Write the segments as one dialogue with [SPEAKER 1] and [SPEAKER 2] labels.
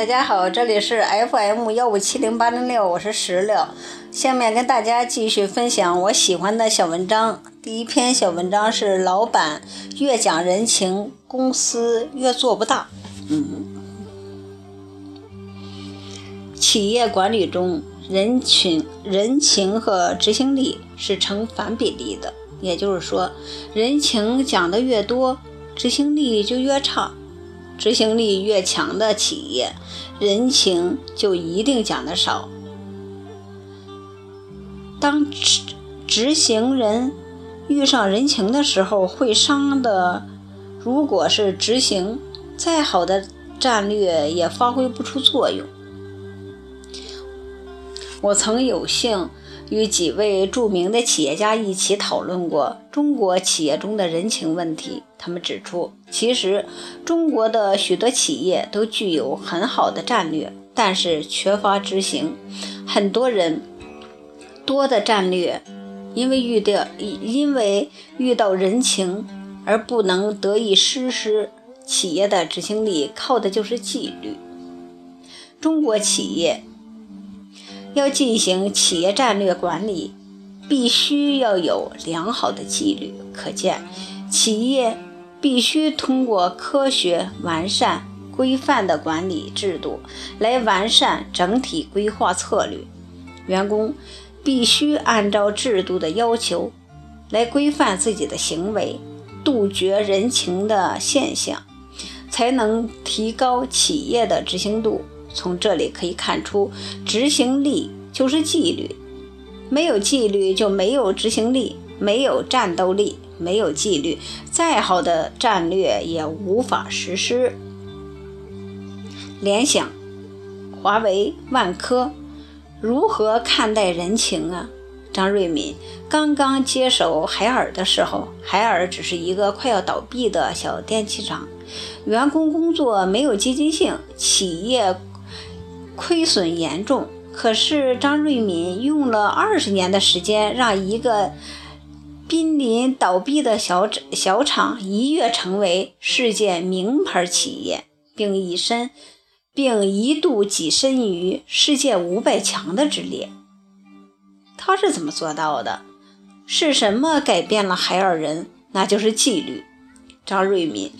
[SPEAKER 1] 大家好，这里是 FM 幺五七零八零六，我是石榴。下面跟大家继续分享我喜欢的小文章。第一篇小文章是：老板越讲人情，公司越做不大。嗯，企业管理中，人情、人情和执行力是成反比例的。也就是说，人情讲的越多，执行力就越差。执行力越强的企业，人情就一定讲得少。当执执行人遇上人情的时候，会伤的。如果是执行，再好的战略也发挥不出作用。我曾有幸。与几位著名的企业家一起讨论过中国企业中的人情问题。他们指出，其实中国的许多企业都具有很好的战略，但是缺乏执行。很多人多的战略，因为遇到因为遇到人情而不能得以实施。企业的执行力靠的就是纪律。中国企业。要进行企业战略管理，必须要有良好的纪律。可见，企业必须通过科学、完善、规范的管理制度来完善整体规划策略。员工必须按照制度的要求来规范自己的行为，杜绝人情的现象，才能提高企业的执行度。从这里可以看出，执行力就是纪律，没有纪律就没有执行力，没有战斗力，没有纪律，再好的战略也无法实施。联想、华为、万科如何看待人情啊？张瑞敏刚刚接手海尔的时候，海尔只是一个快要倒闭的小电器厂，员工工作没有积极性，企业。亏损严重，可是张瑞敏用了二十年的时间，让一个濒临倒闭的小小厂一跃成为世界名牌企业，并一身，并一度跻身于世界五百强的之列。他是怎么做到的？是什么改变了海尔人？那就是纪律。张瑞敏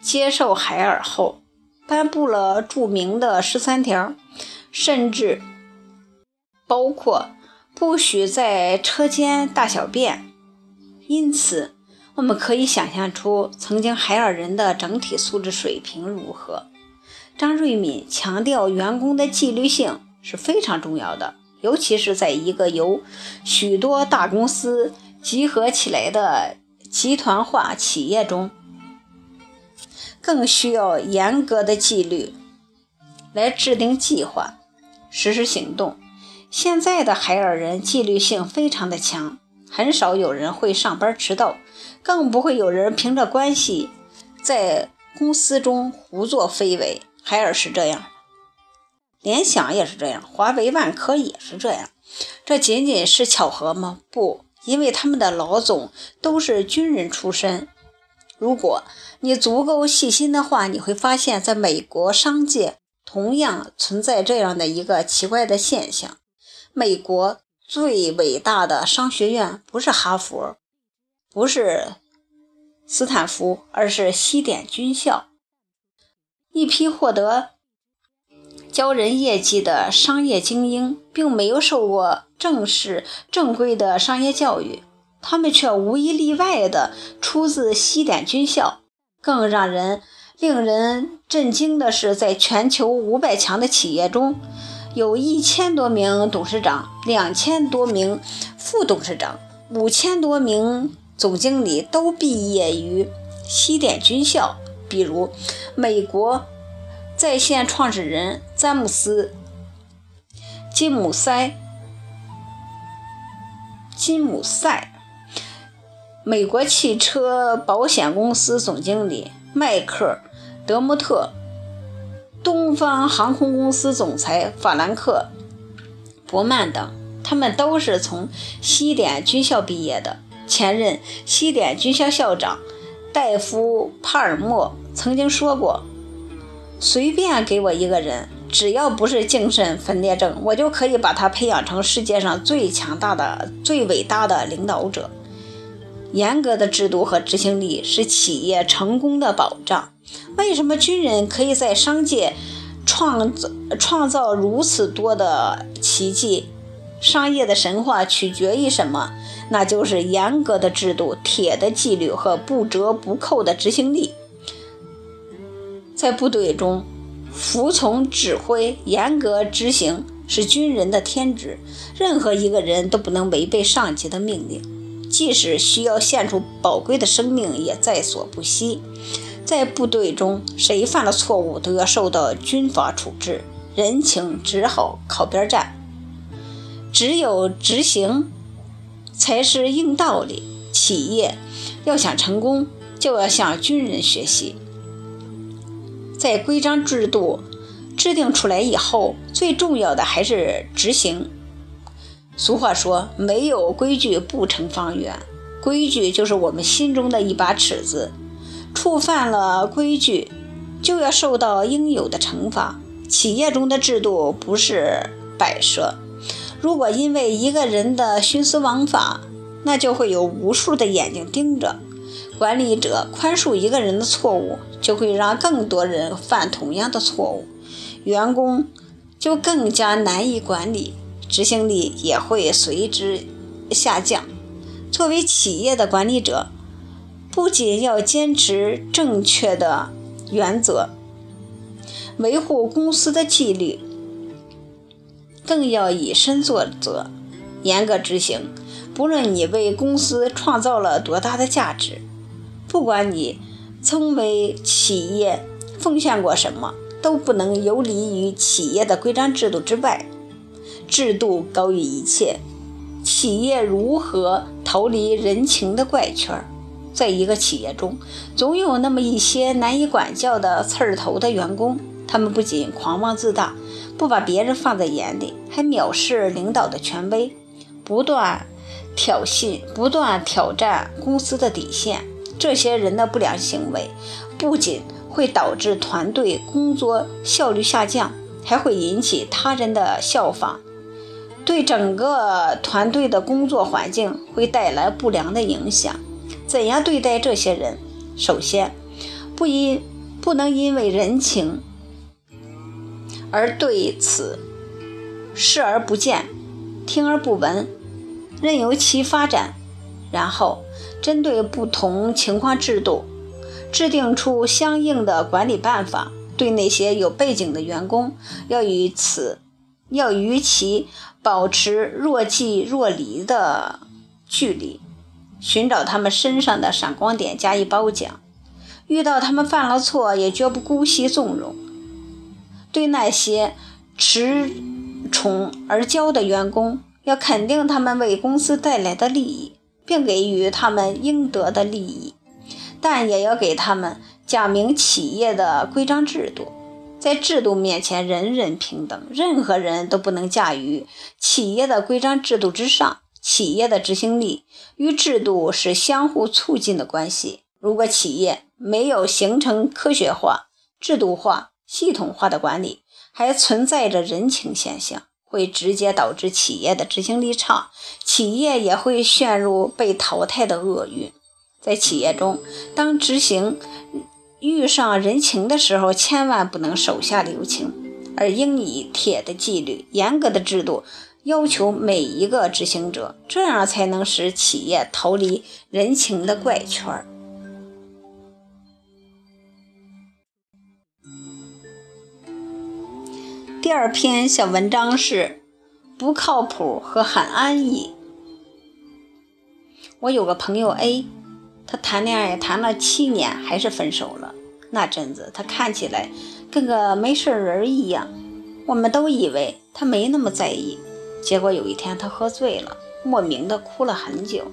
[SPEAKER 1] 接受海尔后。颁布了著名的十三条，甚至包括不许在车间大小便。因此，我们可以想象出曾经海尔人的整体素质水平如何。张瑞敏强调，员工的纪律性是非常重要的，尤其是在一个由许多大公司集合起来的集团化企业中。更需要严格的纪律来制定计划、实施行动。现在的海尔人纪律性非常的强，很少有人会上班迟到，更不会有人凭着关系在公司中胡作非为。海尔是这样，联想也是这样，华为、万科也是这样。这仅仅是巧合吗？不，因为他们的老总都是军人出身。如果你足够细心的话，你会发现，在美国商界同样存在这样的一个奇怪的现象：美国最伟大的商学院不是哈佛，不是斯坦福，而是西点军校。一批获得骄人业绩的商业精英，并没有受过正式正规的商业教育。他们却无一例外地出自西点军校。更让人令人震惊的是，在全球五百强的企业中，有一千多名董事长、两千多名副董事长、五千多名总经理都毕业于西点军校。比如，美国在线创始人詹姆斯·金姆塞、金姆塞。美国汽车保险公司总经理迈克·德穆特，东方航空公司总裁法兰克·伯曼等，他们都是从西点军校毕业的。前任西点军校校长戴夫·帕尔默曾经说过：“随便给我一个人，只要不是精神分裂症，我就可以把他培养成世界上最强大的、最伟大的领导者。严格的制度和执行力是企业成功的保障。为什么军人可以在商界创造创造如此多的奇迹？商业的神话取决于什么？那就是严格的制度、铁的纪律和不折不扣的执行力。在部队中，服从指挥、严格执行是军人的天职，任何一个人都不能违背上级的命令。即使需要献出宝贵的生命，也在所不惜。在部队中，谁犯了错误都要受到军法处置，人情只好靠边站。只有执行才是硬道理。企业要想成功，就要向军人学习。在规章制度制定出来以后，最重要的还是执行。俗话说：“没有规矩不成方圆。”规矩就是我们心中的一把尺子，触犯了规矩，就要受到应有的惩罚。企业中的制度不是摆设，如果因为一个人的徇私枉法，那就会有无数的眼睛盯着。管理者宽恕一个人的错误，就会让更多人犯同样的错误，员工就更加难以管理。执行力也会随之下降。作为企业的管理者，不仅要坚持正确的原则，维护公司的纪律，更要以身作则，严格执行。不论你为公司创造了多大的价值，不管你曾为企业奉献过什么，都不能游离于企业的规章制度之外。制度高于一切，企业如何逃离人情的怪圈？在一个企业中，总有那么一些难以管教的刺儿头的员工，他们不仅狂妄自大，不把别人放在眼里，还藐视领导的权威，不断挑衅，不断挑战公司的底线。这些人的不良行为，不仅会导致团队工作效率下降，还会引起他人的效仿。对整个团队的工作环境会带来不良的影响。怎样对待这些人？首先，不因不能因为人情而对此视而不见、听而不闻，任由其发展。然后，针对不同情况制度，制定出相应的管理办法。对那些有背景的员工，要与此。要与其保持若即若离的距离，寻找他们身上的闪光点加以褒奖。遇到他们犯了错，也绝不姑息纵容。对那些恃宠而骄的员工，要肯定他们为公司带来的利益，并给予他们应得的利益，但也要给他们讲明企业的规章制度。在制度面前，人人平等，任何人都不能驾驭企业的规章制度之上。企业的执行力与制度是相互促进的关系。如果企业没有形成科学化、制度化、系统化的管理，还存在着人情现象，会直接导致企业的执行力差，企业也会陷入被淘汰的厄运。在企业中，当执行。遇上人情的时候，千万不能手下留情，而应以铁的纪律、严格的制度要求每一个执行者，这样才能使企业逃离人情的怪圈儿。第二篇小文章是不靠谱和很安逸。我有个朋友 A。他谈恋爱谈了七年，还是分手了。那阵子他看起来跟个没事人一样，我们都以为他没那么在意。结果有一天他喝醉了，莫名的哭了很久。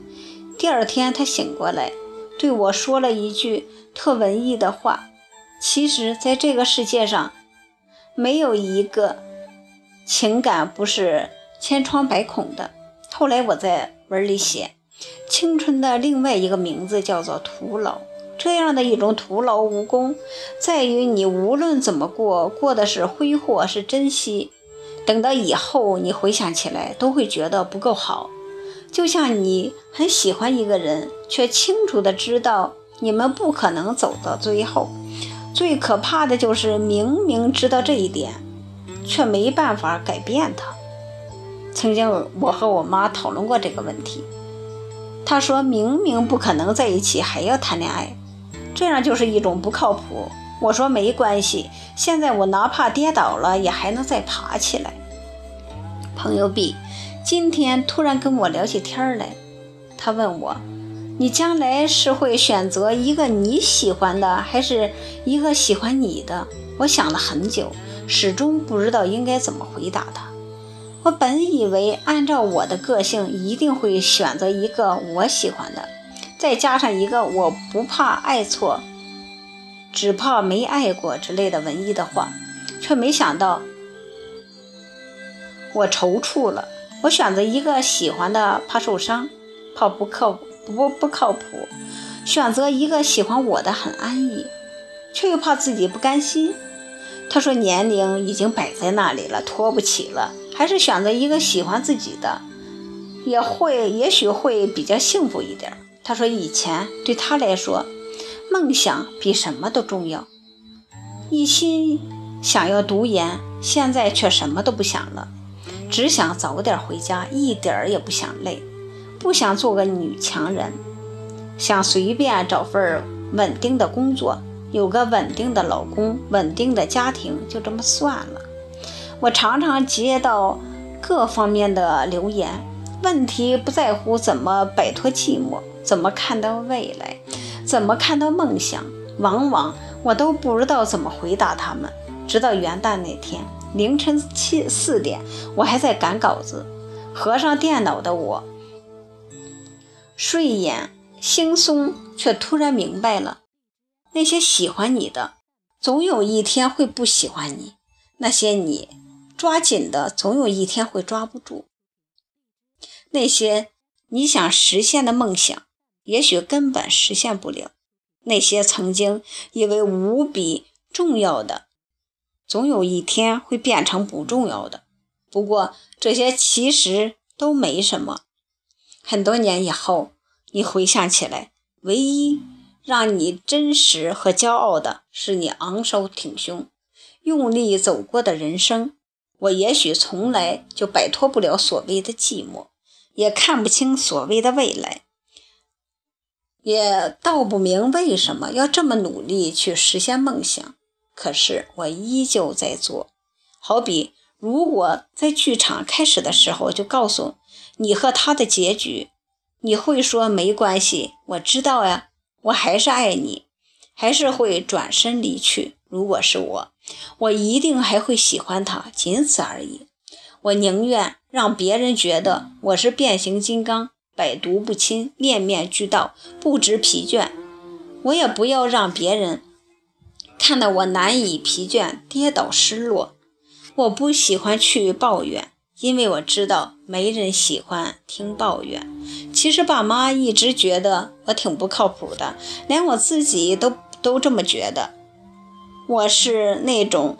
[SPEAKER 1] 第二天他醒过来，对我说了一句特文艺的话：“其实，在这个世界上，没有一个情感不是千疮百孔的。”后来我在文里写。青春的另外一个名字叫做徒劳。这样的一种徒劳无功，在于你无论怎么过，过的是挥霍，是珍惜。等到以后你回想起来，都会觉得不够好。就像你很喜欢一个人，却清楚的知道你们不可能走到最后。最可怕的就是明明知道这一点，却没办法改变他。曾经我和我妈讨论过这个问题，她说明明不可能在一起，还要谈恋爱。这样就是一种不靠谱。我说没关系，现在我哪怕跌倒了，也还能再爬起来。朋友 B 今天突然跟我聊起天来，他问我：“你将来是会选择一个你喜欢的，还是一个喜欢你的？”我想了很久，始终不知道应该怎么回答他。我本以为按照我的个性，一定会选择一个我喜欢的。再加上一个我不怕爱错，只怕没爱过之类的文艺的话，却没想到我踌躇了。我选择一个喜欢的，怕受伤，怕不靠不不靠谱；选择一个喜欢我的，很安逸，却又怕自己不甘心。他说年龄已经摆在那里了，拖不起了，还是选择一个喜欢自己的，也会也许会比较幸福一点。他说：“以前对他来说，梦想比什么都重要，一心想要读研。现在却什么都不想了，只想早点回家，一点儿也不想累，不想做个女强人，想随便找份稳定的工作，有个稳定的老公，稳定的家庭，就这么算了。”我常常接到各方面的留言，问题不在乎怎么摆脱寂寞。怎么看到未来？怎么看到梦想？往往我都不知道怎么回答他们。直到元旦那天凌晨七四点，我还在赶稿子，合上电脑的我，睡眼惺忪，却突然明白了：那些喜欢你的，总有一天会不喜欢你；那些你抓紧的，总有一天会抓不住；那些你想实现的梦想。也许根本实现不了。那些曾经以为无比重要的，总有一天会变成不重要的。不过这些其实都没什么。很多年以后，你回想起来，唯一让你真实和骄傲的是你昂首挺胸、用力走过的人生。我也许从来就摆脱不了所谓的寂寞，也看不清所谓的未来。也道不明为什么要这么努力去实现梦想，可是我依旧在做。好比如果在剧场开始的时候就告诉你和他的结局，你会说没关系，我知道呀，我还是爱你，还是会转身离去。如果是我，我一定还会喜欢他，仅此而已。我宁愿让别人觉得我是变形金刚。百毒不侵，面面俱到，不知疲倦。我也不要让别人看得我难以疲倦、跌倒失落。我不喜欢去抱怨，因为我知道没人喜欢听抱怨。其实爸妈一直觉得我挺不靠谱的，连我自己都都这么觉得。我是那种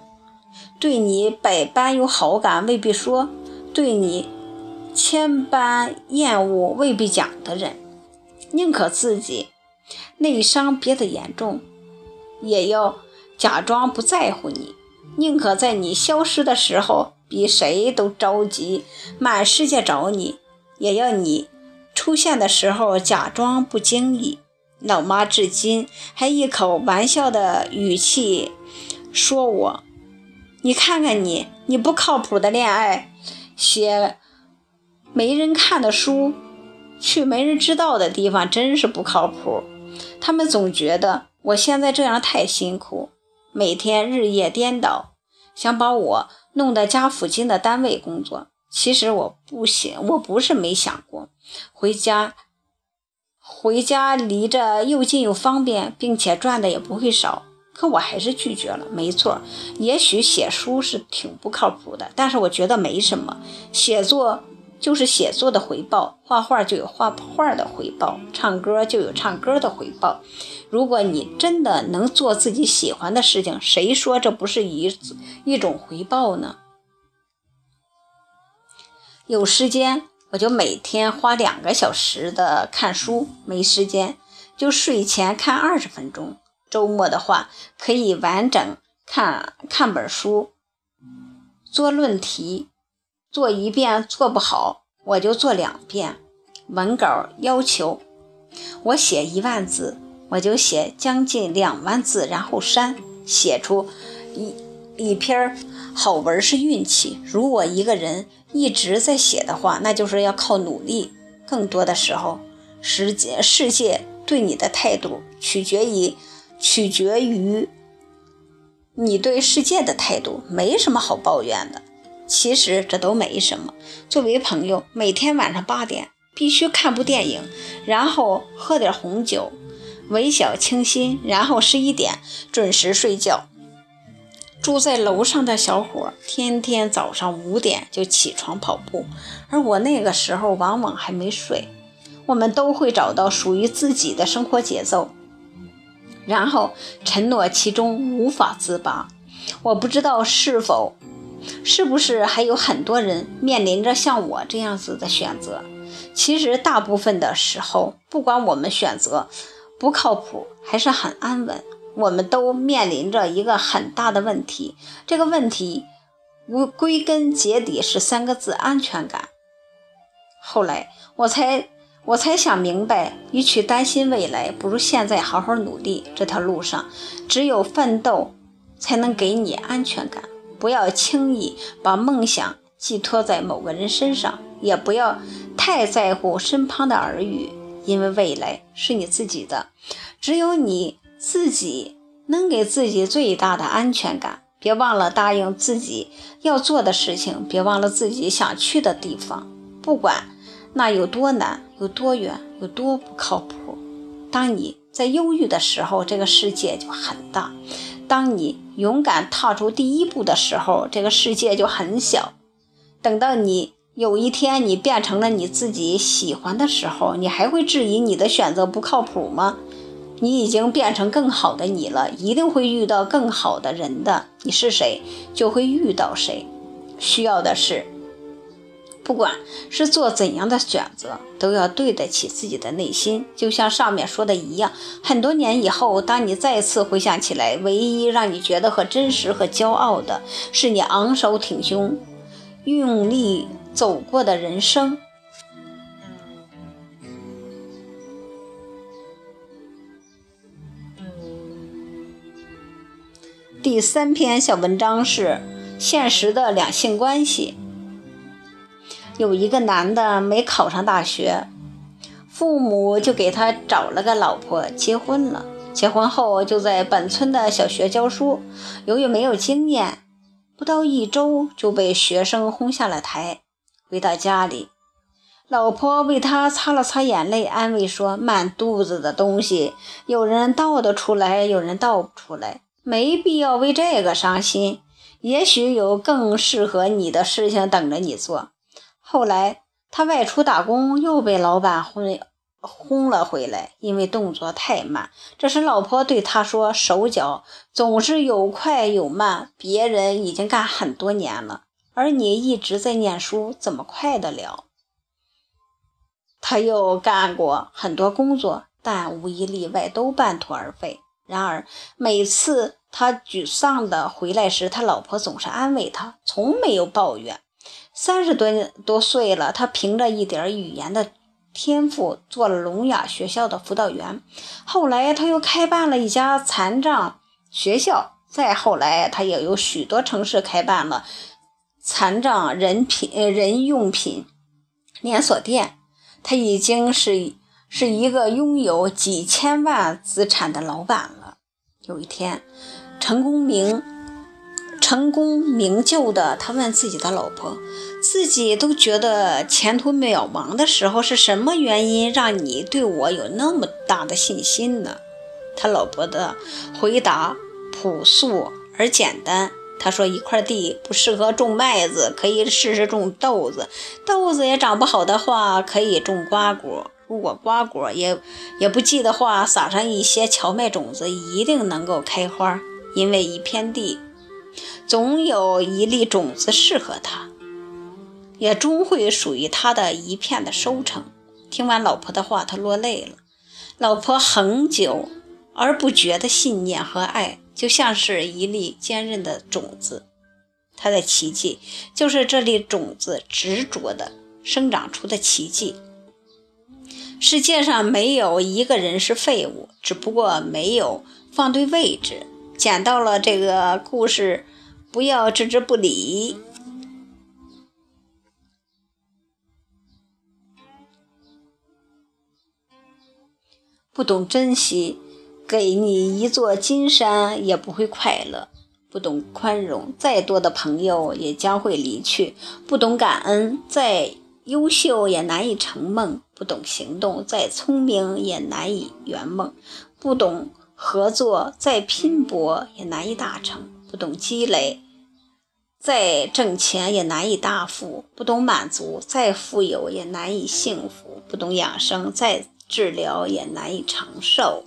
[SPEAKER 1] 对你百般有好感，未必说对你。千般厌恶未必讲的人，宁可自己内伤憋得严重，也要假装不在乎你；宁可在你消失的时候比谁都着急，满世界找你，也要你出现的时候假装不经意。老妈至今还一口玩笑的语气说我：“你看看你，你不靠谱的恋爱写。”没人看的书，去没人知道的地方，真是不靠谱。他们总觉得我现在这样太辛苦，每天日夜颠倒，想把我弄到家附近的单位工作。其实我不想，我不是没想过回家，回家离着又近又方便，并且赚的也不会少。可我还是拒绝了。没错，也许写书是挺不靠谱的，但是我觉得没什么，写作。就是写作的回报，画画就有画画的回报，唱歌就有唱歌的回报。如果你真的能做自己喜欢的事情，谁说这不是一一种回报呢？有时间我就每天花两个小时的看书，没时间就睡前看二十分钟。周末的话，可以完整看看本书，做论题。做一遍做不好，我就做两遍。文稿要求我写一万字，我就写将近两万字，然后删。写出一一篇好文是运气。如果一个人一直在写的话，那就是要靠努力。更多的时候，世界世界对你的态度取决于取决于你对世界的态度，没什么好抱怨的。其实这都没什么。作为朋友，每天晚上八点必须看部电影，然后喝点红酒，微笑清新，然后十一点准时睡觉。住在楼上的小伙，天天早上五点就起床跑步，而我那个时候往往还没睡。我们都会找到属于自己的生活节奏，然后沉落其中无法自拔。我不知道是否。是不是还有很多人面临着像我这样子的选择？其实大部分的时候，不管我们选择不靠谱还是很安稳，我们都面临着一个很大的问题。这个问题无归根结底是三个字：安全感。后来我才我才想明白，与其担心未来，不如现在好好努力。这条路上，只有奋斗才能给你安全感。不要轻易把梦想寄托在某个人身上，也不要太在乎身旁的耳语，因为未来是你自己的，只有你自己能给自己最大的安全感。别忘了答应自己要做的事情，别忘了自己想去的地方，不管那有多难、有多远、有多不靠谱。当你在忧郁的时候，这个世界就很大。当你勇敢踏出第一步的时候，这个世界就很小。等到你有一天你变成了你自己喜欢的时候，你还会质疑你的选择不靠谱吗？你已经变成更好的你了，一定会遇到更好的人的。你是谁，就会遇到谁。需要的是。不管是做怎样的选择，都要对得起自己的内心。就像上面说的一样，很多年以后，当你再次回想起来，唯一让你觉得和真实和骄傲的，是你昂首挺胸、用力走过的人生。第三篇小文章是现实的两性关系。有一个男的没考上大学，父母就给他找了个老婆结婚了。结婚后就在本村的小学教书，由于没有经验，不到一周就被学生轰下了台。回到家里，老婆为他擦了擦眼泪，安慰说：“满肚子的东西，有人倒得出来，有人倒不出来，没必要为这个伤心。也许有更适合你的事情等着你做。”后来，他外出打工，又被老板轰轰了回来，因为动作太慢。这时，老婆对他说：“手脚总是有快有慢，别人已经干很多年了，而你一直在念书，怎么快得了？”他又干过很多工作，但无一例外都半途而废。然而，每次他沮丧的回来时，他老婆总是安慰他，从没有抱怨。三十多多岁了，他凭着一点语言的天赋做了聋哑学校的辅导员。后来他又开办了一家残障学校。再后来，他也有许多城市开办了残障人品人用品连锁店。他已经是是一个拥有几千万资产的老板了。有一天，成功名成功名就的他问自己的老婆。自己都觉得前途渺茫的时候，是什么原因让你对我有那么大的信心呢？他老婆的回答朴素而简单，他说：“一块地不适合种麦子，可以试试种豆子；豆子也长不好的话，可以种瓜果。如果瓜果也也不济的话，撒上一些荞麦种子，一定能够开花。因为一片地，总有一粒种子适合它，也终会属于他的一片的收成。”听完老婆的话，他落泪了。老婆恒久而不绝的信念和爱。就像是一粒坚韧的种子，它的奇迹就是这粒种子执着的生长出的奇迹。世界上没有一个人是废物，只不过没有放对位置。捡到了这个故事，不要置之不理，不懂珍惜。给你一座金山也不会快乐，不懂宽容，再多的朋友也将会离去；不懂感恩，再优秀也难以成梦；不懂行动，再聪明也难以圆梦；不懂合作，再拼搏也难以达成；不懂积累，再挣钱也难以大富；不懂满足，再富有也难以幸福；不懂养生，再治疗也难以长寿。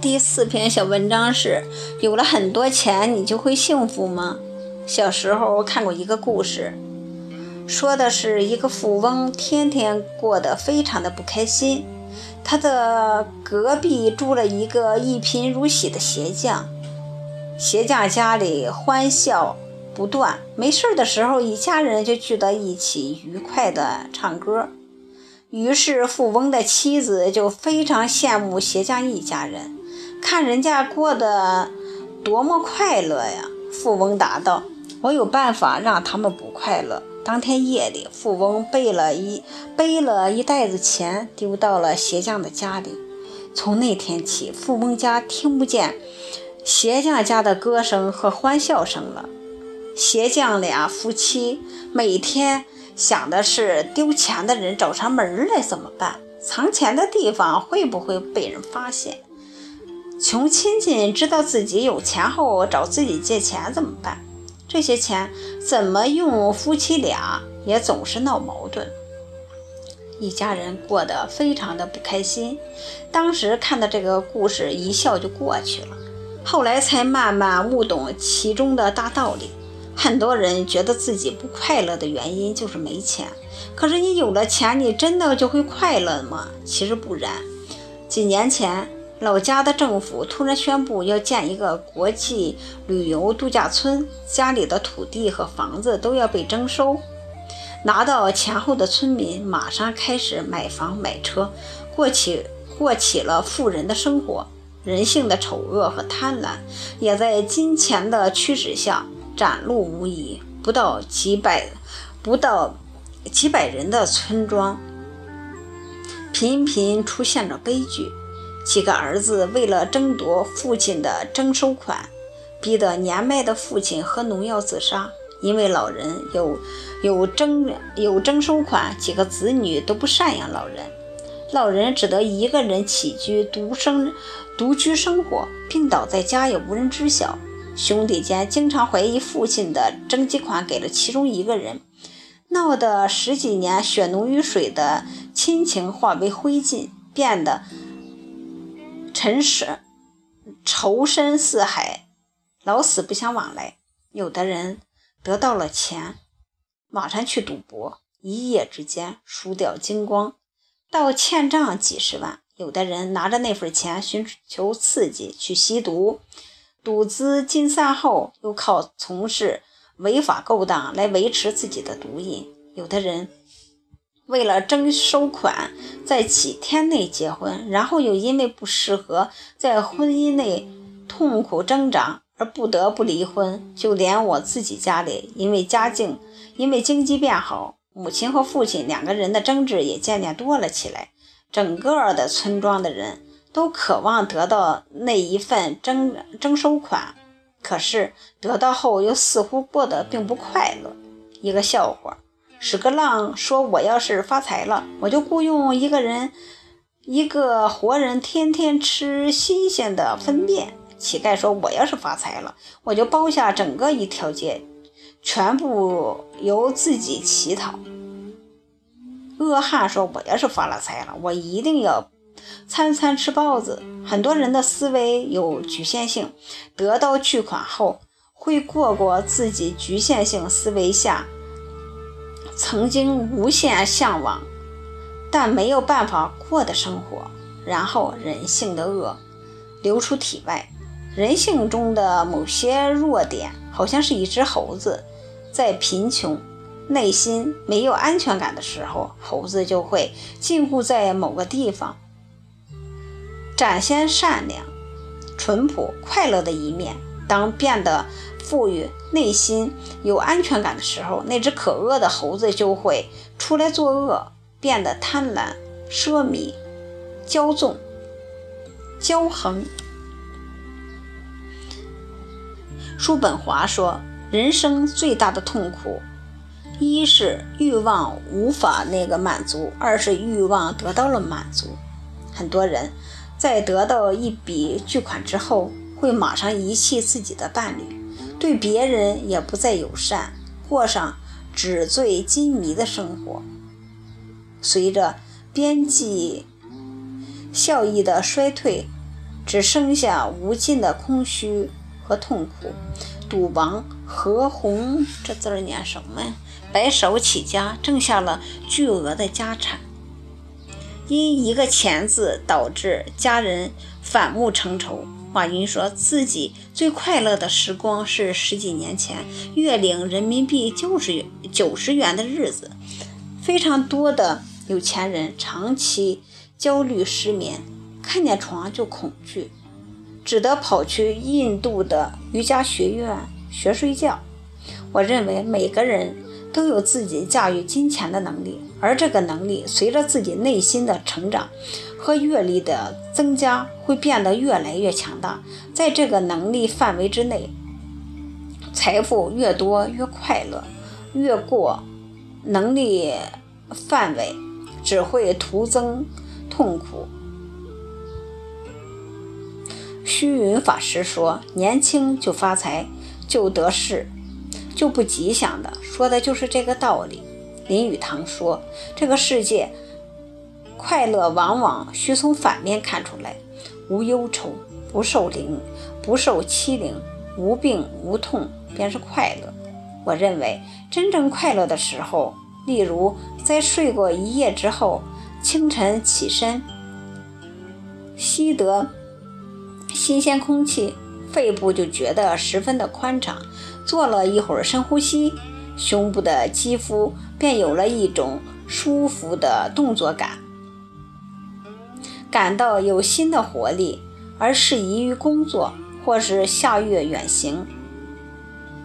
[SPEAKER 1] 第四篇小文章是：有了很多钱，你就会幸福吗？小时候看过一个故事，说的是一个富翁天天过得非常的不开心。他的隔壁住了一个一贫如洗的鞋匠，鞋匠家里欢笑不断，没事的时候一家人就聚到一起，愉快的唱歌。于是富翁的妻子就非常羡慕鞋匠一家人。看人家过得多么快乐呀！富翁答道：“我有办法让他们不快乐。”当天夜里，富翁背了一背了一袋子钱，丢到了鞋匠的家里。从那天起，富翁家听不见鞋匠家的歌声和欢笑声了。鞋匠俩夫妻每天想的是：丢钱的人找上门来怎么办？藏钱的地方会不会被人发现？穷亲戚知道自己有钱后找自己借钱怎么办？这些钱怎么用？夫妻俩也总是闹矛盾，一家人过得非常的不开心。当时看到这个故事，一笑就过去了。后来才慢慢悟懂其中的大道理。很多人觉得自己不快乐的原因就是没钱，可是你有了钱，你真的就会快乐吗？其实不然。几年前。老家的政府突然宣布要建一个国际旅游度假村，家里的土地和房子都要被征收。拿到钱后的村民马上开始买房买车，过起过起了富人的生活。人性的丑恶和贪婪也在金钱的驱使下展露无遗。不到几百，不到几百人的村庄，频频出现着悲剧。几个儿子为了争夺父亲的征收款，逼得年迈的父亲喝农药自杀。因为老人有有征有征收款，几个子女都不赡养老人，老人只得一个人起居，独生独居生活，病倒在家也无人知晓。兄弟间经常怀疑父亲的征集款给了其中一个人，闹得十几年血浓于水的亲情化为灰烬，变得。陈氏仇深似海，老死不相往来。有的人得到了钱，马上去赌博，一夜之间输掉精光，到欠账几十万。有的人拿着那份钱寻求刺激，去吸毒，赌资尽散后，又靠从事违法勾当来维持自己的毒瘾。有的人。为了征收款，在几天内结婚，然后又因为不适合在婚姻内痛苦挣扎而不得不离婚。就连我自己家里，因为家境，因为经济变好，母亲和父亲两个人的争执也渐渐多了起来。整个的村庄的人都渴望得到那一份征征收款，可是得到后又似乎过得并不快乐。一个笑话。屎壳郎说：“我要是发财了，我就雇佣一个人，一个活人，天天吃新鲜的粪便。”乞丐说：“我要是发财了，我就包下整个一条街，全部由自己乞讨。”恶汉说：“我要是发了财了，我一定要餐餐吃包子。”很多人的思维有局限性，得到巨款后，会过过自己局限性思维下曾经无限向往但没有办法过的生活，然后人性的恶流出体外。人性中的某些弱点，好像是一只猴子，在贫穷。内心没有安全感的时候，猴子就会禁锢在某个地方，展现善良、淳朴、快乐的一面。当变得富裕、内心有安全感的时候，那只可恶的猴子就会出来作恶，变得贪婪、奢靡、骄纵、骄横。叔本华说：“人生最大的痛苦。”一是欲望无法那个满足，二是欲望得到了满足。很多人在得到一笔巨款之后，会马上遗弃自己的伴侣，对别人也不再友善，过上纸醉金迷的生活。随着边际效益的衰退，只剩下无尽的空虚和痛苦。赌王何鸿这字儿念什么呀？白手起家，挣下了巨额的家产。因一个“钱”字，导致家人反目成仇。马云说自己最快乐的时光是十几年前月领人民币九十九十元的日子。非常多的有钱人长期焦虑失眠，看见床就恐惧，只得跑去印度的瑜伽学院学睡觉。我认为每个人。都有自己驾驭金钱的能力，而这个能力随着自己内心的成长和阅历的增加，会变得越来越强大。在这个能力范围之内，财富越多越快乐，越过能力范围只会徒增痛苦。虚云法师说：“年轻就发财，就得势。”就不吉祥的，说的就是这个道理。林语堂说：“这个世界快乐往往需从反面看出来，无忧愁，不受凌，不受欺凌，无病无痛，便是快乐。”我认为，真正快乐的时候，例如在睡过一夜之后，清晨起身，吸得新鲜空气，肺部就觉得十分的宽敞。做了一会儿深呼吸，胸部的肌肤便有了一种舒服的动作感，感到有新的活力，而适宜于工作或是下月远行。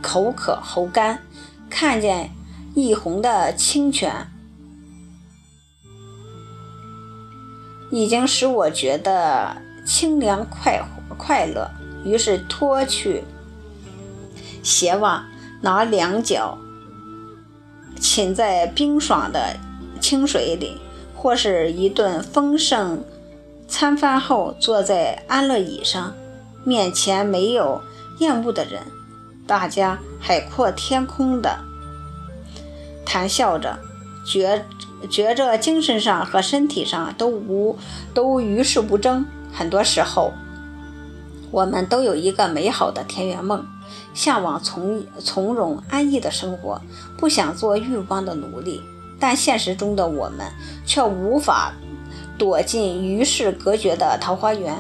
[SPEAKER 1] 口渴喉干，看见一泓的清泉，已经使我觉得清凉快快乐，于是脱去。鞋袜，拿两脚浸在冰爽的清水里，或是一顿丰盛餐饭后，坐在安乐椅上，面前没有厌恶的人，大家海阔天空的谈笑着，觉觉着精神上和身体上都无都与世无争。很多时候，我们都有一个美好的田园梦。向往从从容安逸的生活，不想做欲望的奴隶，但现实中的我们却无法躲进与世隔绝的桃花源。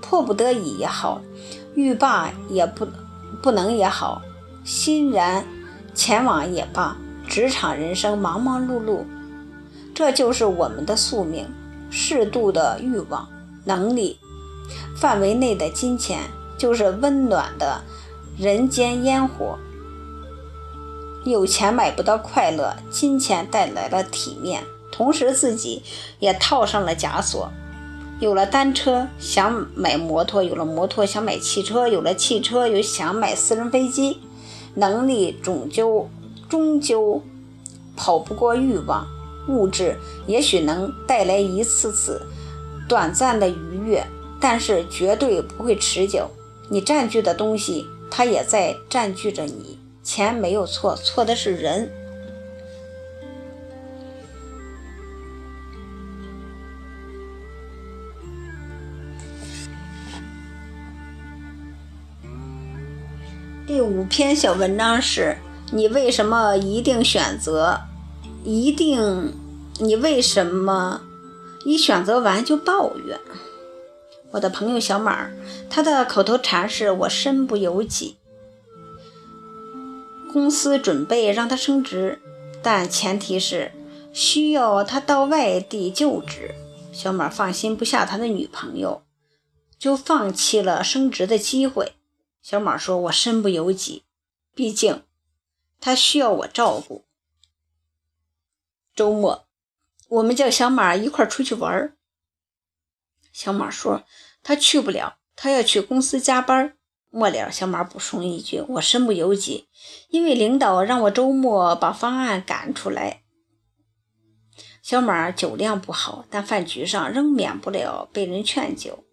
[SPEAKER 1] 迫不得已也好，欲罢也不不能也好，欣然前往也罢，职场人生忙忙碌碌，这就是我们的宿命。适度的欲望、能力范围内的金钱，就是温暖的。人间烟火，有钱买不到快乐，金钱带来了体面，同时自己也套上了枷锁。有了单车，想买摩托；有了摩托，想买汽车；有了汽车，又想买私人飞机。能力终究终究跑不过欲望。物质也许能带来一次次短暂的愉悦，但是绝对不会持久。你占据的东西，它也在占据着你。钱没有错，错的是人。第五篇小文章是：你为什么一定选择？一定？你为什么一选择完就抱怨？我的朋友小马，他的口头禅是我身不由己。公司准备让他升职，但前提是需要他到外地就职。小马放心不下他的女朋友，就放弃了升职的机会。小马说：“我身不由己，毕竟他需要我照顾。”周末，我们叫小马一块出去玩。小马说他去不了，他要去公司加班。末了，小马补充一句：“我身不由己，因为领导让我周末把方案赶出来。”小马酒量不好，但饭局上仍免不了被人劝酒。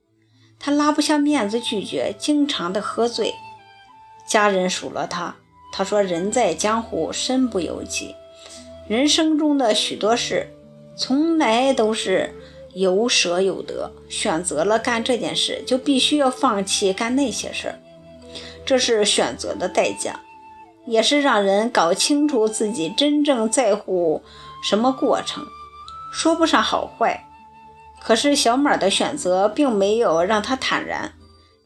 [SPEAKER 1] 他拉不下面子拒绝，经常的喝醉。家人数落他，他说：“人在江湖，身不由己。人生中的许多事，从来都是有舍有得。选择了干这件事，就必须要放弃干那些事儿。这是选择的代价，也是让人搞清楚自己真正在乎什么过程。说不上好坏。”可是小马的选择并没有让他坦然，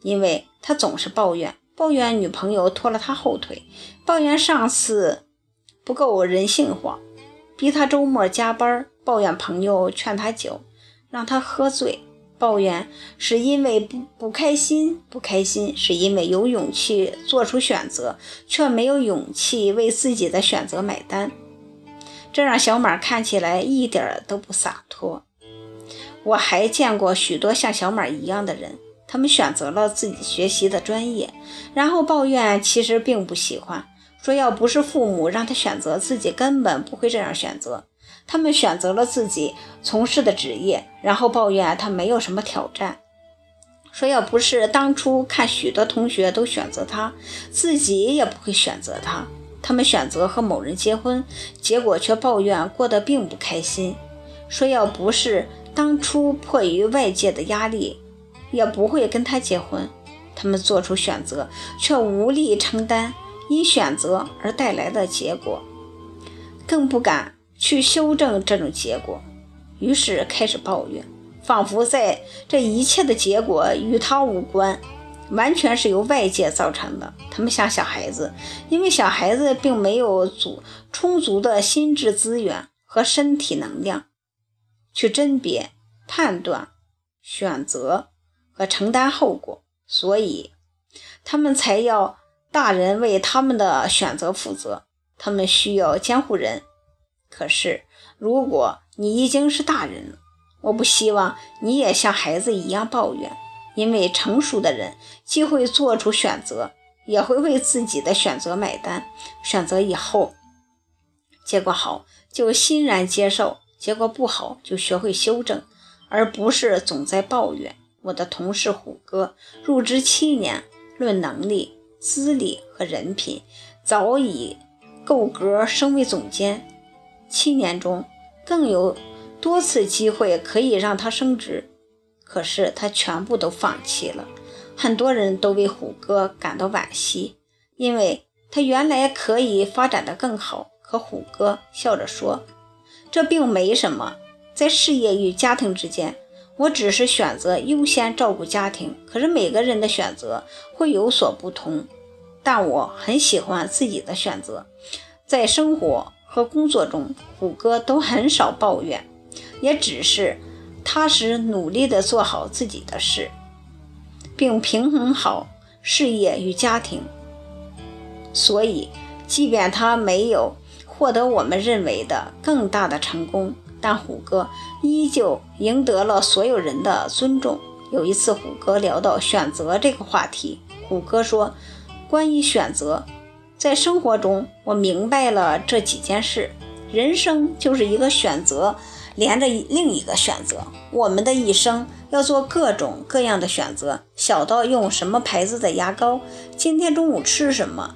[SPEAKER 1] 因为他总是抱怨，抱怨女朋友拖了他后腿，抱怨上司不够人性化，逼他周末加班，抱怨朋友劝他酒，让他喝醉，抱怨是因为不不开心，不开心是因为有勇气做出选择，却没有勇气为自己的选择买单，这让小马看起来一点都不洒脱。我还见过许多像小马一样的人，他们选择了自己学习的专业，然后抱怨其实并不喜欢，说要不是父母让他选择，自己根本不会这样选择。他们选择了自己从事的职业，然后抱怨他没有什么挑战，说要不是当初看许多同学都选择他，自己也不会选择他。他们选择和某人结婚，结果却抱怨过得并不开心，说要不是。当初迫于外界的压力，也不会跟他结婚。他们做出选择，却无力承担因选择而带来的结果，更不敢去修正这种结果，于是开始抱怨，仿佛在这一切的结果与他无关，完全是由外界造成的。他们像小孩子，因为小孩子并没有足充足的心智资源和身体能量。去甄别、判断、选择和承担后果，所以他们才要大人为他们的选择负责。他们需要监护人。可是，如果你已经是大人了，我不希望你也像孩子一样抱怨，因为成熟的人既会做出选择，也会为自己的选择买单。选择以后，结果好就欣然接受。结果不好就学会修正，而不是总在抱怨。我的同事虎哥入职七年，论能力、资历和人品，早已够格升为总监。七年中更有多次机会可以让他升职，可是他全部都放弃了。很多人都为虎哥感到惋惜，因为他原来可以发展的更好。可虎哥笑着说。这并没什么，在事业与家庭之间，我只是选择优先照顾家庭。可是每个人的选择会有所不同，但我很喜欢自己的选择。在生活和工作中，虎哥都很少抱怨，也只是踏实努力地做好自己的事，并平衡好事业与家庭。所以，即便他没有。获得我们认为的更大的成功，但虎哥依旧赢得了所有人的尊重。有一次，虎哥聊到选择这个话题，虎哥说：“关于选择，在生活中，我明白了这几件事：人生就是一个选择，连着另一个选择。我们的一生要做各种各样的选择，小到用什么牌子的牙膏，今天中午吃什么，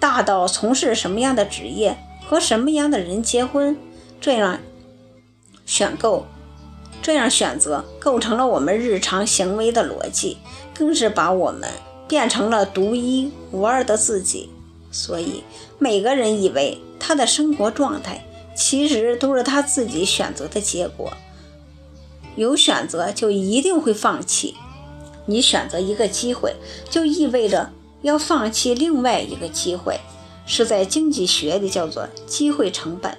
[SPEAKER 1] 大到从事什么样的职业，和什么样的人结婚，这样选购，这样选择构成了我们日常行为的逻辑，更是把我们变成了独一无二的自己。所以，每个人以为他的生活状态。其实都是他自己选择的结果。有选择就一定会放弃。你选择一个机会，就意味着要放弃另外一个机会，是在经济学里叫做机会成本。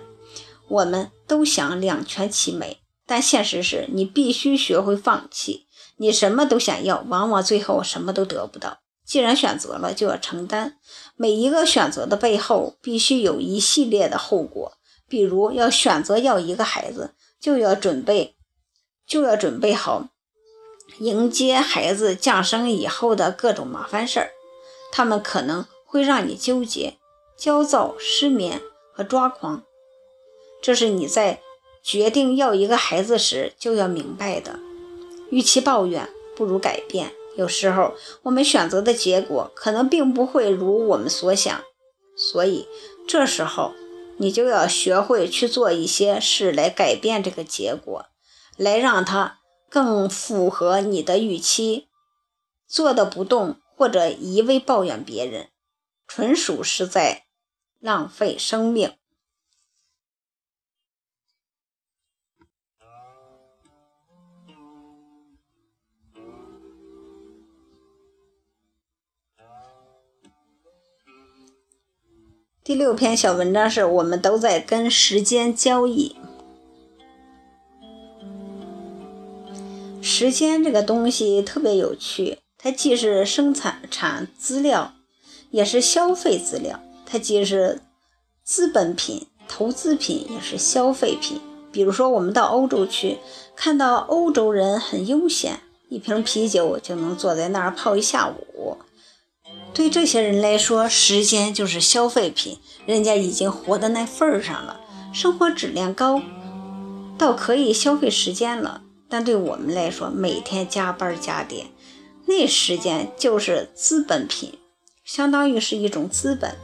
[SPEAKER 1] 我们都想两全其美，但现实是你必须学会放弃。你什么都想要，往往最后什么都得不到。既然选择了，就要承担。每一个选择的背后，必须有一系列的后果。比如要选择要一个孩子，就要准备，就要准备好迎接孩子降生以后的各种麻烦事儿。他们可能会让你纠结、焦躁、失眠和抓狂。这是你在决定要一个孩子时就要明白的。与其抱怨，不如改变。有时候我们选择的结果可能并不会如我们所想，所以这时候。你就要学会去做一些事来改变这个结果，来让它更符合你的预期。坐的不动或者一味抱怨别人，纯属是在浪费生命。第六篇小文章是我们都在跟时间交易。时间这个东西特别有趣，它既是生产产资料，也是消费资料；它既是资本品、投资品，也是消费品。比如说，我们到欧洲去，看到欧洲人很悠闲，一瓶啤酒就能坐在那儿泡一下午。对这些人来说，时间就是消费品，人家已经活到那份儿上了，生活质量高，倒可以消费时间了。但对我们来说，每天加班加点，那时间就是资本品，相当于是一种资本，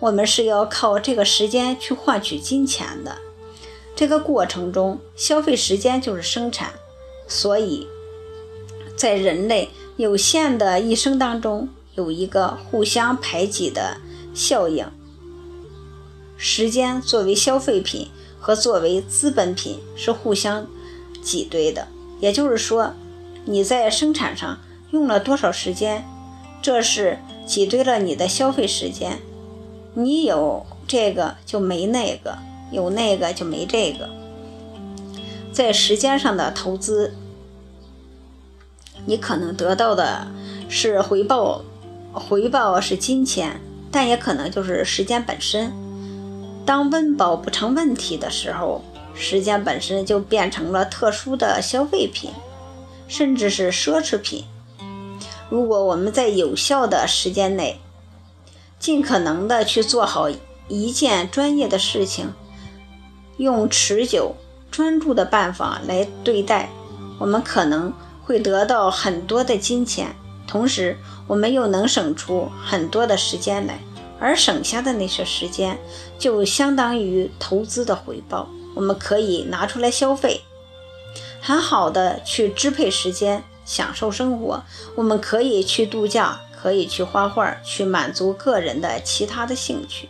[SPEAKER 1] 我们是要靠这个时间去换取金钱的。这个过程中，消费时间就是生产，所以在人类有限的一生当中。有一个互相排挤的效应。时间作为消费品和作为资本品是互相挤兑的，也就是说，你在生产上用了多少时间，这是挤兑了你的消费时间。你有这个就没那个，有那个就没这个。在时间上的投资，你可能得到的是回报。回报是金钱，但也可能就是时间本身。当温饱不成问题的时候，时间本身就变成了特殊的消费品，甚至是奢侈品。如果我们在有效的时间内，尽可能的去做好一件专业的事情，用持久专注的办法来对待，我们可能会得到很多的金钱。同时，我们又能省出很多的时间来，而省下的那些时间就相当于投资的回报，我们可以拿出来消费，很好的去支配时间，享受生活。我们可以去度假，可以去画画，去满足个人的其他的兴趣。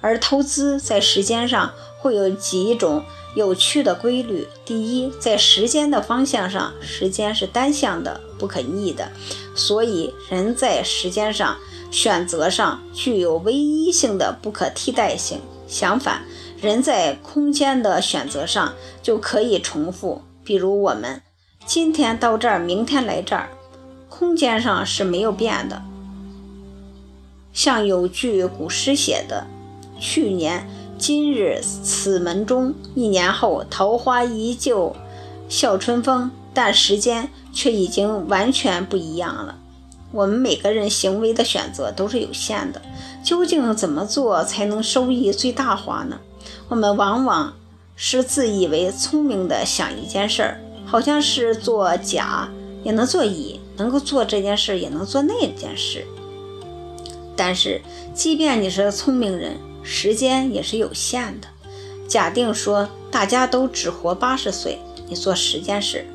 [SPEAKER 1] 而投资在时间上会有几种。有趣的规律：第一，在时间的方向上，时间是单向的、不可逆的，所以人在时间上选择上具有唯一性的不可替代性。相反，人在空间的选择上就可以重复。比如，我们今天到这儿，明天来这儿，空间上是没有变的。像有句古诗写的：“去年。”今日此门中，一年后桃花依旧笑春风，但时间却已经完全不一样了。我们每个人行为的选择都是有限的，究竟怎么做才能收益最大化呢？我们往往是自以为聪明的想一件事儿，好像是做甲也能做乙，能够做这件事也能做那件事。但是，即便你是聪明人，时间也是有限的。假定说大家都只活八十岁，你做十件事，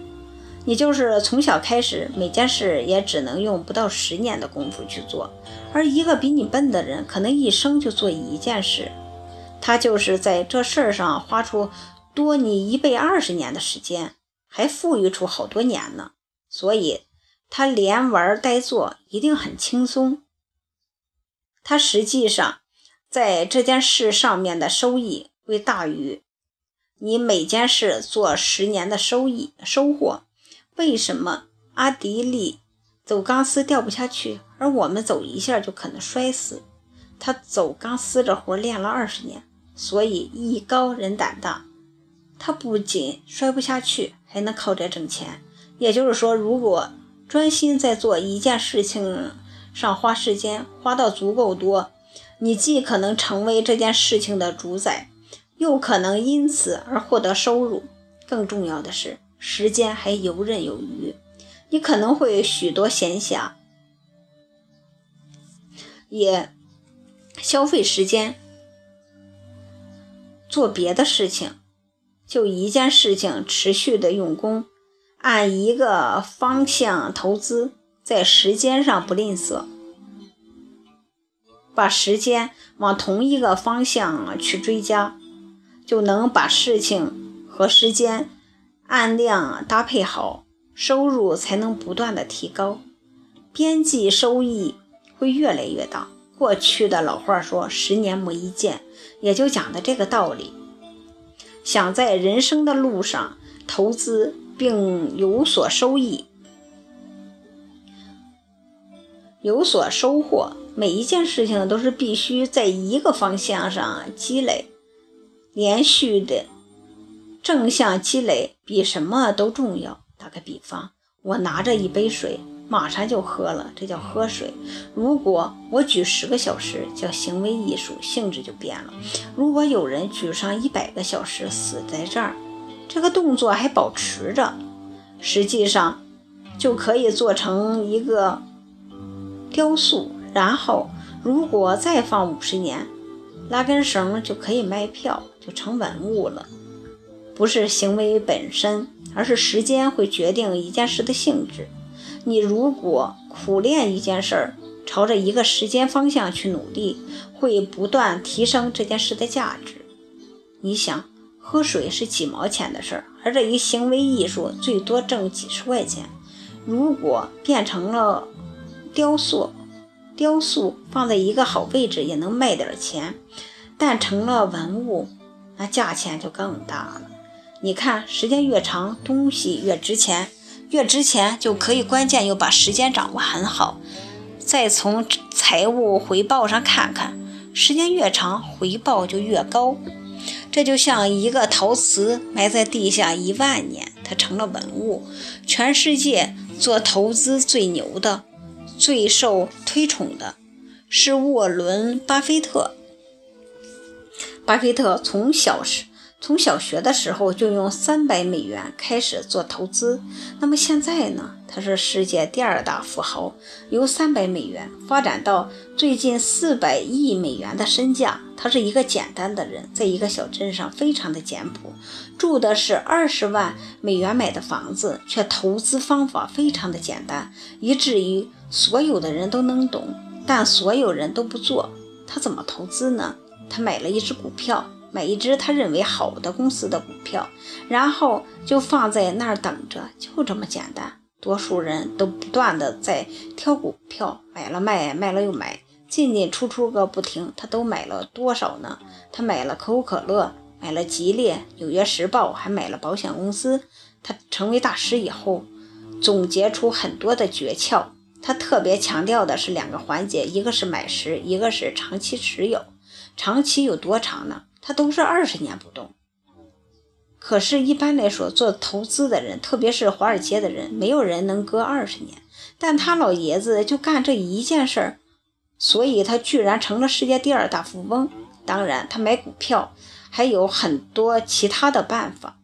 [SPEAKER 1] 你就是从小开始，每件事也只能用不到十年的功夫去做。而一个比你笨的人，可能一生就做一件事，他就是在这事儿上花出多你一倍二十年的时间，还富裕出好多年呢。所以，他连玩带做一定很轻松。他实际上在这件事上面的收益会大于你每件事做十年的收益收获。为什么阿迪力走钢丝掉不下去，而我们走一下就可能摔死？他走钢丝这活练了二十年，所以艺高人胆大。他不仅摔不下去，还能靠这挣钱。也就是说，如果专心在做一件事情。上花时间花到足够多，你既可能成为这件事情的主宰，又可能因此而获得收入。更重要的是，时间还游刃有余。你可能会许多闲暇，也消费时间做别的事情。就一件事情持续的用功，按一个方向投资。在时间上不吝啬，把时间往同一个方向去追加，就能把事情和时间按量搭配好，收入才能不断的提高，边际收益会越来越大。过去的老话说“十年磨一剑”，也就讲的这个道理。想在人生的路上投资并有所收益。有所收获，每一件事情都是必须在一个方向上积累，连续的正向积累比什么都重要。打个比方，我拿着一杯水，马上就喝了，这叫喝水。如果我举十个小时，叫行为艺术，性质就变了。如果有人举上一百个小时，死在这儿，这个动作还保持着，实际上就可以做成一个。雕塑，然后如果再放五十年，拉根绳就可以卖票，就成文物了。不是行为本身，而是时间会决定一件事的性质。你如果苦练一件事儿，朝着一个时间方向去努力，会不断提升这件事的价值。你想，喝水是几毛钱的事儿，而这一行为艺术最多挣几十块钱。如果变成了。雕塑，雕塑放在一个好位置也能卖点钱，但成了文物，那价钱就更大了。你看，时间越长，东西越值钱，越值钱就可以关键又把时间掌握很好。再从财务回报上看看，时间越长，回报就越高。这就像一个陶瓷埋在地下一万年，它成了文物。全世界做投资最牛的。最受推崇的是沃伦·巴菲特。巴菲特从小时从小学的时候就用三百美元开始做投资，那么现在呢？他是世界第二大富豪，由三百美元发展到最近四百亿美元的身价。他是一个简单的人，在一个小镇上非常的简朴，住的是二十万美元买的房子，却投资方法非常的简单，以至于。所有的人都能懂，但所有人都不做。他怎么投资呢？他买了一只股票，买一只他认为好的公司的股票，然后就放在那儿等着，就这么简单。多数人都不断的在挑股票，买了卖，卖了又买，进进出出个不停。他都买了多少呢？他买了可口可乐，买了吉列、纽约时报，还买了保险公司。他成为大师以后，总结出很多的诀窍。他特别强调的是两个环节，一个是买时，一个是长期持有。长期有多长呢？他都是二十年不动。可是，一般来说，做投资的人，特别是华尔街的人，没有人能搁二十年。但他老爷子就干这一件事儿，所以他居然成了世界第二大富翁。当然，他买股票还有很多其他的办法。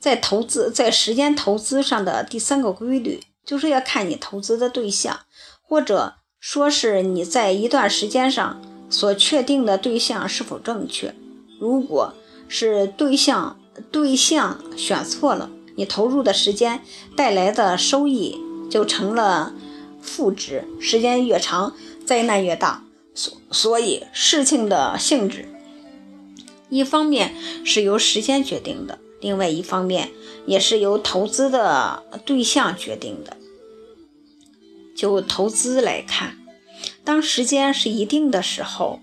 [SPEAKER 1] 在投资，在时间投资上的第三个规律，就是要看你投资的对象，或者说是你在一段时间上所确定的对象是否正确。如果是对象对象选错了，你投入的时间带来的收益就成了负值，时间越长，灾难越大。所所以，事情的性质，一方面是由时间决定的。另外一方面，也是由投资的对象决定的。就投资来看，当时间是一定的时候，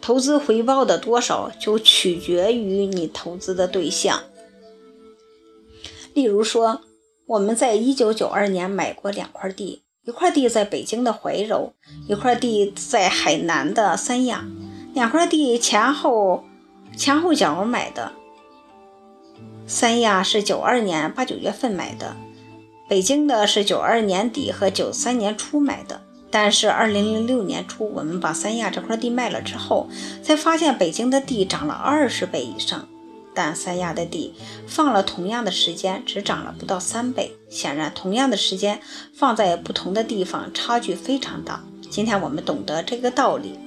[SPEAKER 1] 投资回报的多少就取决于你投资的对象。例如说，我们在一九九二年买过两块地，一块地在北京的怀柔，一块地在海南的三亚，两块地前后前后脚买的。三亚是九二年八九月份买的，北京的是九二年底和九三年初买的。但是二零零六年初，我们把三亚这块地卖了之后，才发现北京的地涨了二十倍以上，但三亚的地放了同样的时间，只涨了不到三倍。显然，同样的时间放在不同的地方，差距非常大。今天我们懂得这个道理，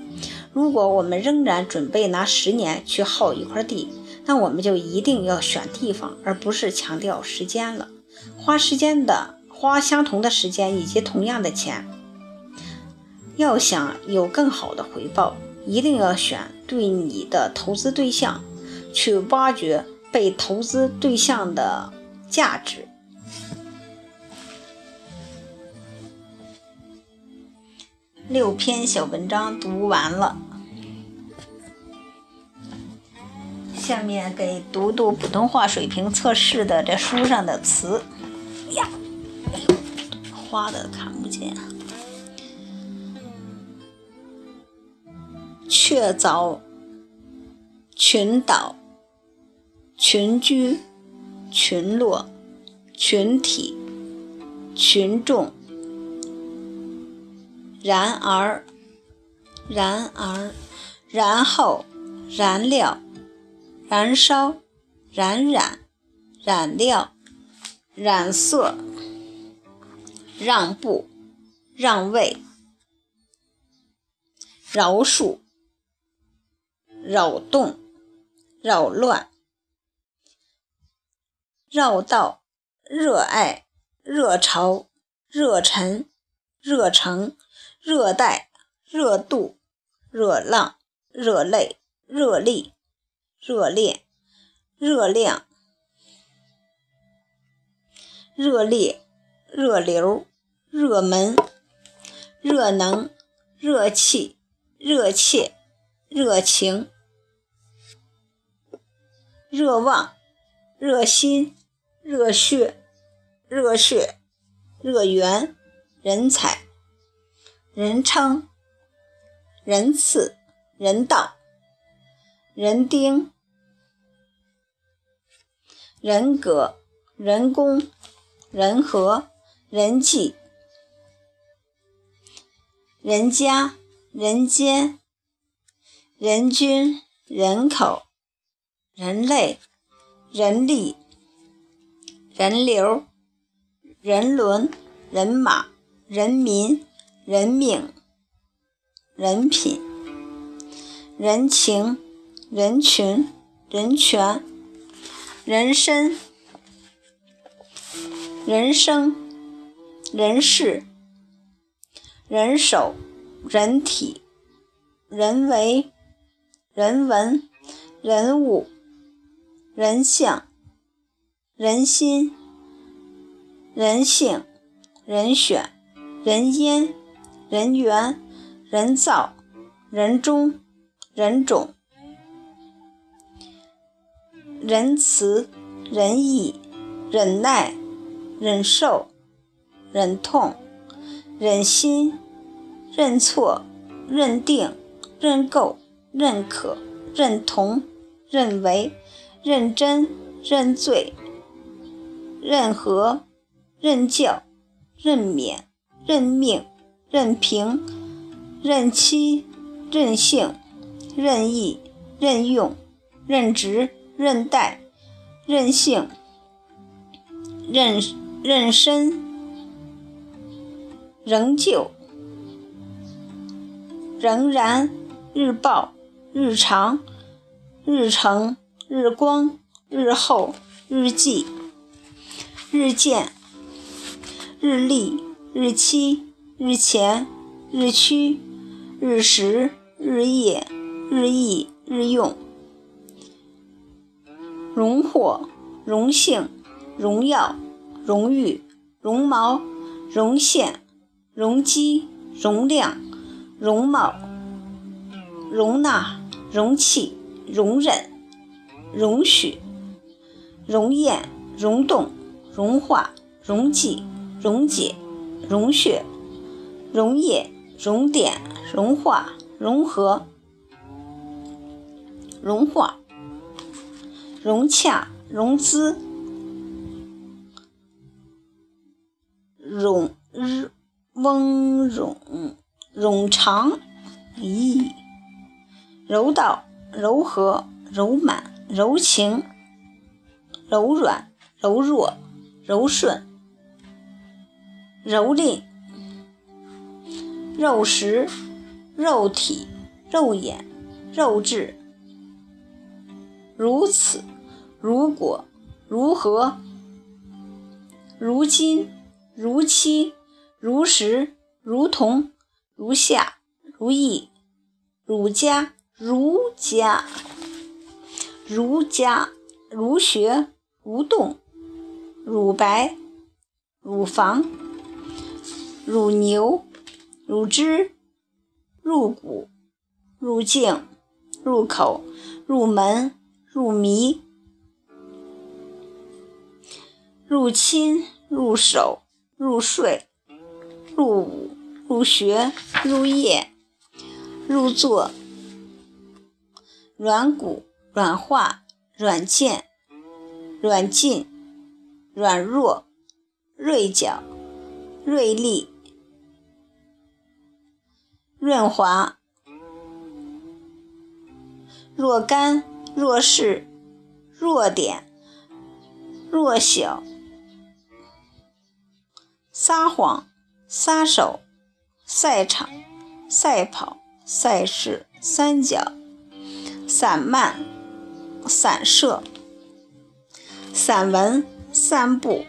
[SPEAKER 1] 如果我们仍然准备拿十年去耗一块地，那我们就一定要选地方，而不是强调时间了。花时间的，花相同的时间以及同样的钱，要想有更好的回报，一定要选对你的投资对象，去挖掘被投资对象的价值。六篇小文章读完了。下面给读读普通话水平测试的这书上的词。呀，花的看不见。确凿、群岛、群居、群落、群体、群众。然而，然而，然后，燃料。燃烧、染染、染料、染色、让步、让位、饶恕、扰动、扰乱、绕道、热爱、热潮、热忱、热诚、热带、热度、热浪、热泪、热力。热烈、热量、热烈、热流、热门、热能、热气、热切、热情、热望、热心、热血、热血、热源、人才、人称、人次、人道。人丁、人格、人工、人和、人际、人家、人间、人均、人口、人类、人力、人流、人伦、人马、人民、人命、人品。人情、人群、人权、人身、人生、人事、人手、人体、人为、人文、人物、人相、人心、人性、人选、人因、人缘、人造、人中。人种、仁慈、仁义、忍耐、忍受、忍痛、忍心、认错、认定、认购、认可、认同、认为、认真、认罪、认和、认教、认免、认命、任凭、任期、任性。任意、任用、任职、任待、任性、任任身、仍旧、仍然、日报、日常、日程、日光、日后、日记、日见、日历、日期、日前、日区、日时、日夜。日益、日用，荣获、荣幸、荣耀、荣誉、绒毛、绒线、容积、容量、容貌、容纳、容器、容忍、容许、容验、溶动、融化、溶剂、溶解、溶血、溶液、熔点、融化、融合。融化、融洽、融资、融日、翁冗、冗长、咦、柔道、柔和、柔满、柔情、柔软、柔弱、柔顺、蹂躏、肉食、肉体、肉眼、肉质。如此，如果，如何？如今，如期，如实，如同，如下，如意，儒家，儒家，儒家，儒学，如动，乳白，乳房，乳牛，乳汁，入骨，入境，入口，入门。入迷，入侵，入手，入睡，入伍，入学，入夜，入座，软骨，软化，软件，软禁，软弱，锐角，锐利，润滑，若干。弱势、弱点、弱小、撒谎、撒手、赛场、赛跑、赛事、三角、散漫、散射、散文、散步、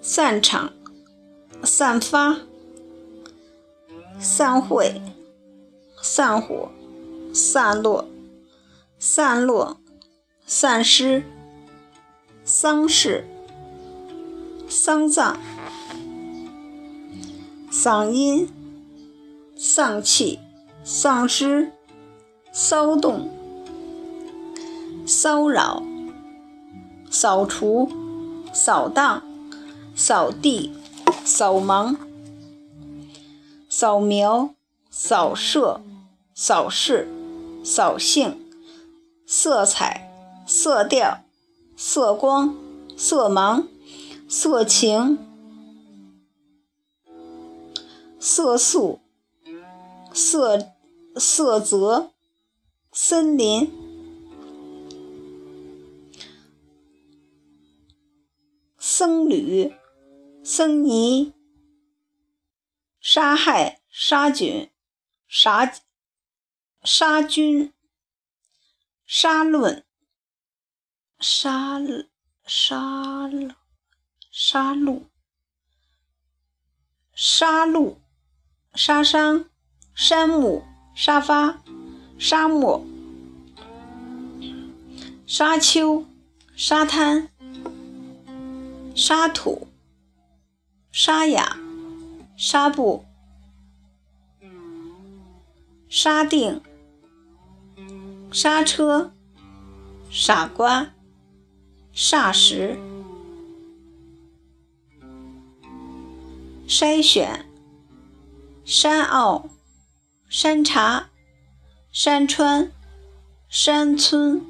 [SPEAKER 1] 散场、散发、散会、散伙。散落，散落，散失，丧事，丧葬，嗓音，丧气，丧失，骚动，骚扰，扫除，扫荡，扫地，扫盲，扫描，扫射，扫视。扫兴，色彩，色调，色光，色盲，色情，色素，色色泽，森林，僧侣，僧尼，杀害，杀菌，杀。杀菌、杀论、杀。杀。杀戮、杀戮、杀伤、山木、沙发、沙漠、沙丘、沙滩、沙土、沙哑、纱布、沙定。刹车，傻瓜，霎时，筛选，山坳，山茶，山川，山村，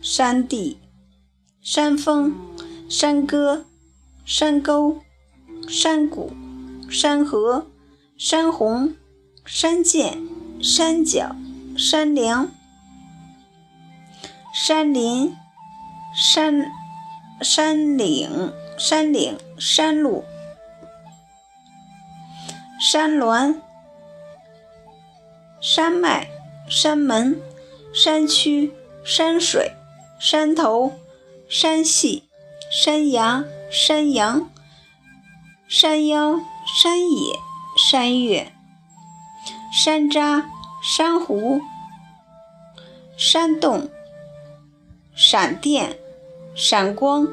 [SPEAKER 1] 山地，山峰，山歌，山沟，山谷，山河，山洪，山涧。山脚、山梁、山林、山山岭、山岭、山路、山峦、山脉、山门、山区、山水、山头、山系、山崖、山羊、山腰、山野、山岳、山楂、珊瑚、山洞、闪电、闪光、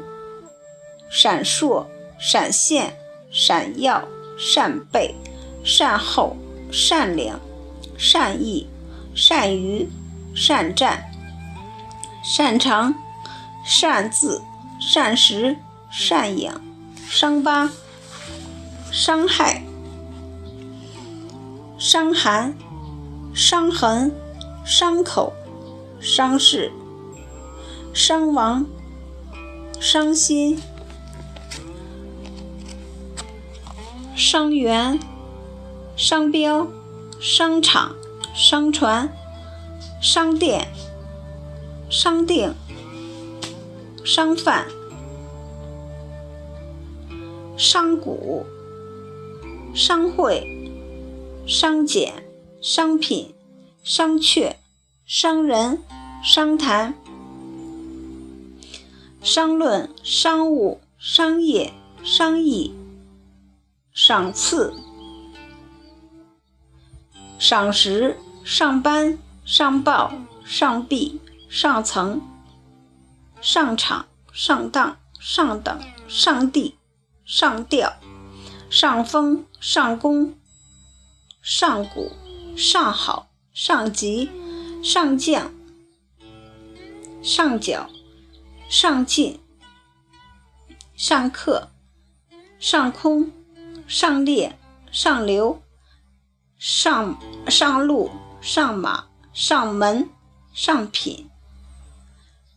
[SPEAKER 1] 闪烁、闪现、闪耀、扇贝、善后、善良、善意、善于、善战、擅长、擅自、善食、善养、伤疤、伤害。伤寒、伤痕、伤口、伤势、伤亡、伤心、伤员、商标、商场、商船、商店、商定、商贩、商贾、商会。商检、商品、商榷、商人、商谈、商论、商务、商业、商议、赏赐、赏识、上班、上报、上臂、上层、上场、上当、上等、上地、上吊、上风、上弓。上古、上好、上级、上将、上脚、上进、上课、上空、上列、上流、上上路、上马、上门、上品、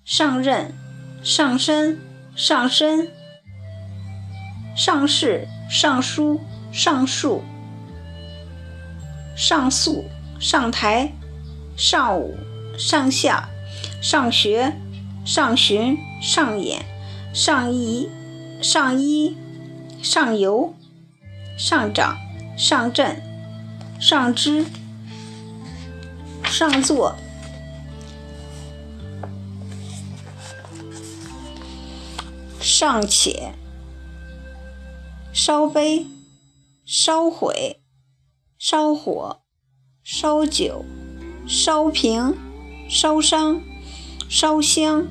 [SPEAKER 1] 上任、上身、上身、上市、上书、上树。上诉、上台、上午、上下、上学、上旬、上演、上衣、上衣、上游、上涨、上阵、上肢、上座、尚且、烧杯、烧毁。烧火、烧酒、烧瓶、烧伤、烧香、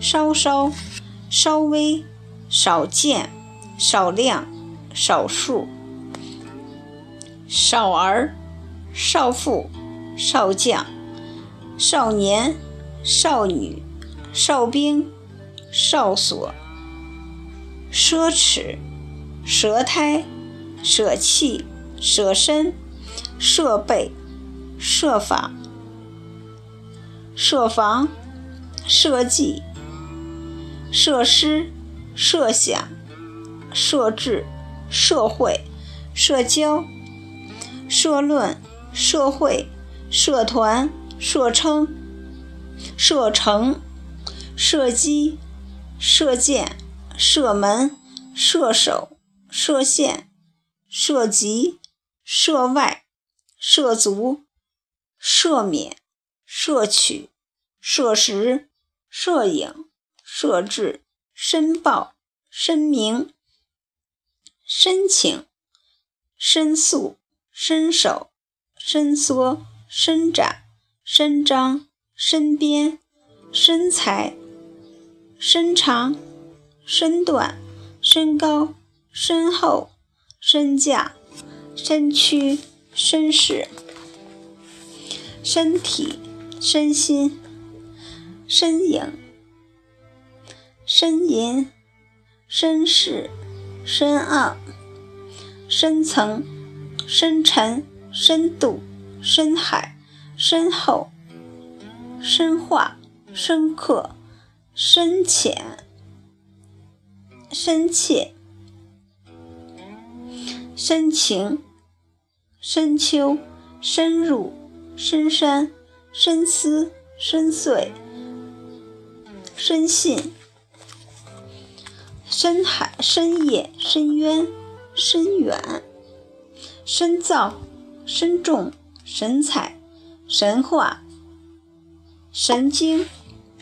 [SPEAKER 1] 稍稍、稍微、少见、少量、少数、少儿、少妇、少将、少年、少女、哨兵、哨所、奢侈、舌苔、舍弃。舍身、设备、设法、设防、设计、设施、设想、设置、社会、社交、社论、社会、社团、社称、射程、射击、射箭、射门、射手、射线、射击。涉外、涉足、赦免、摄取、摄食、摄影、设置、申报、申明、申请、申诉、伸手、伸缩、伸展、伸张、伸边、身材、伸长、身短、身高、身厚、身价。身躯、身势、身体、身心、身影、呻吟、身世、深奥、深层、深沉、深度、深海、深厚、深化、深刻、深浅、深切。深情、深秋、深入、深山、深思、深邃、深信、深海、深夜、深渊、深远、深造、深重、神采、神话、神经。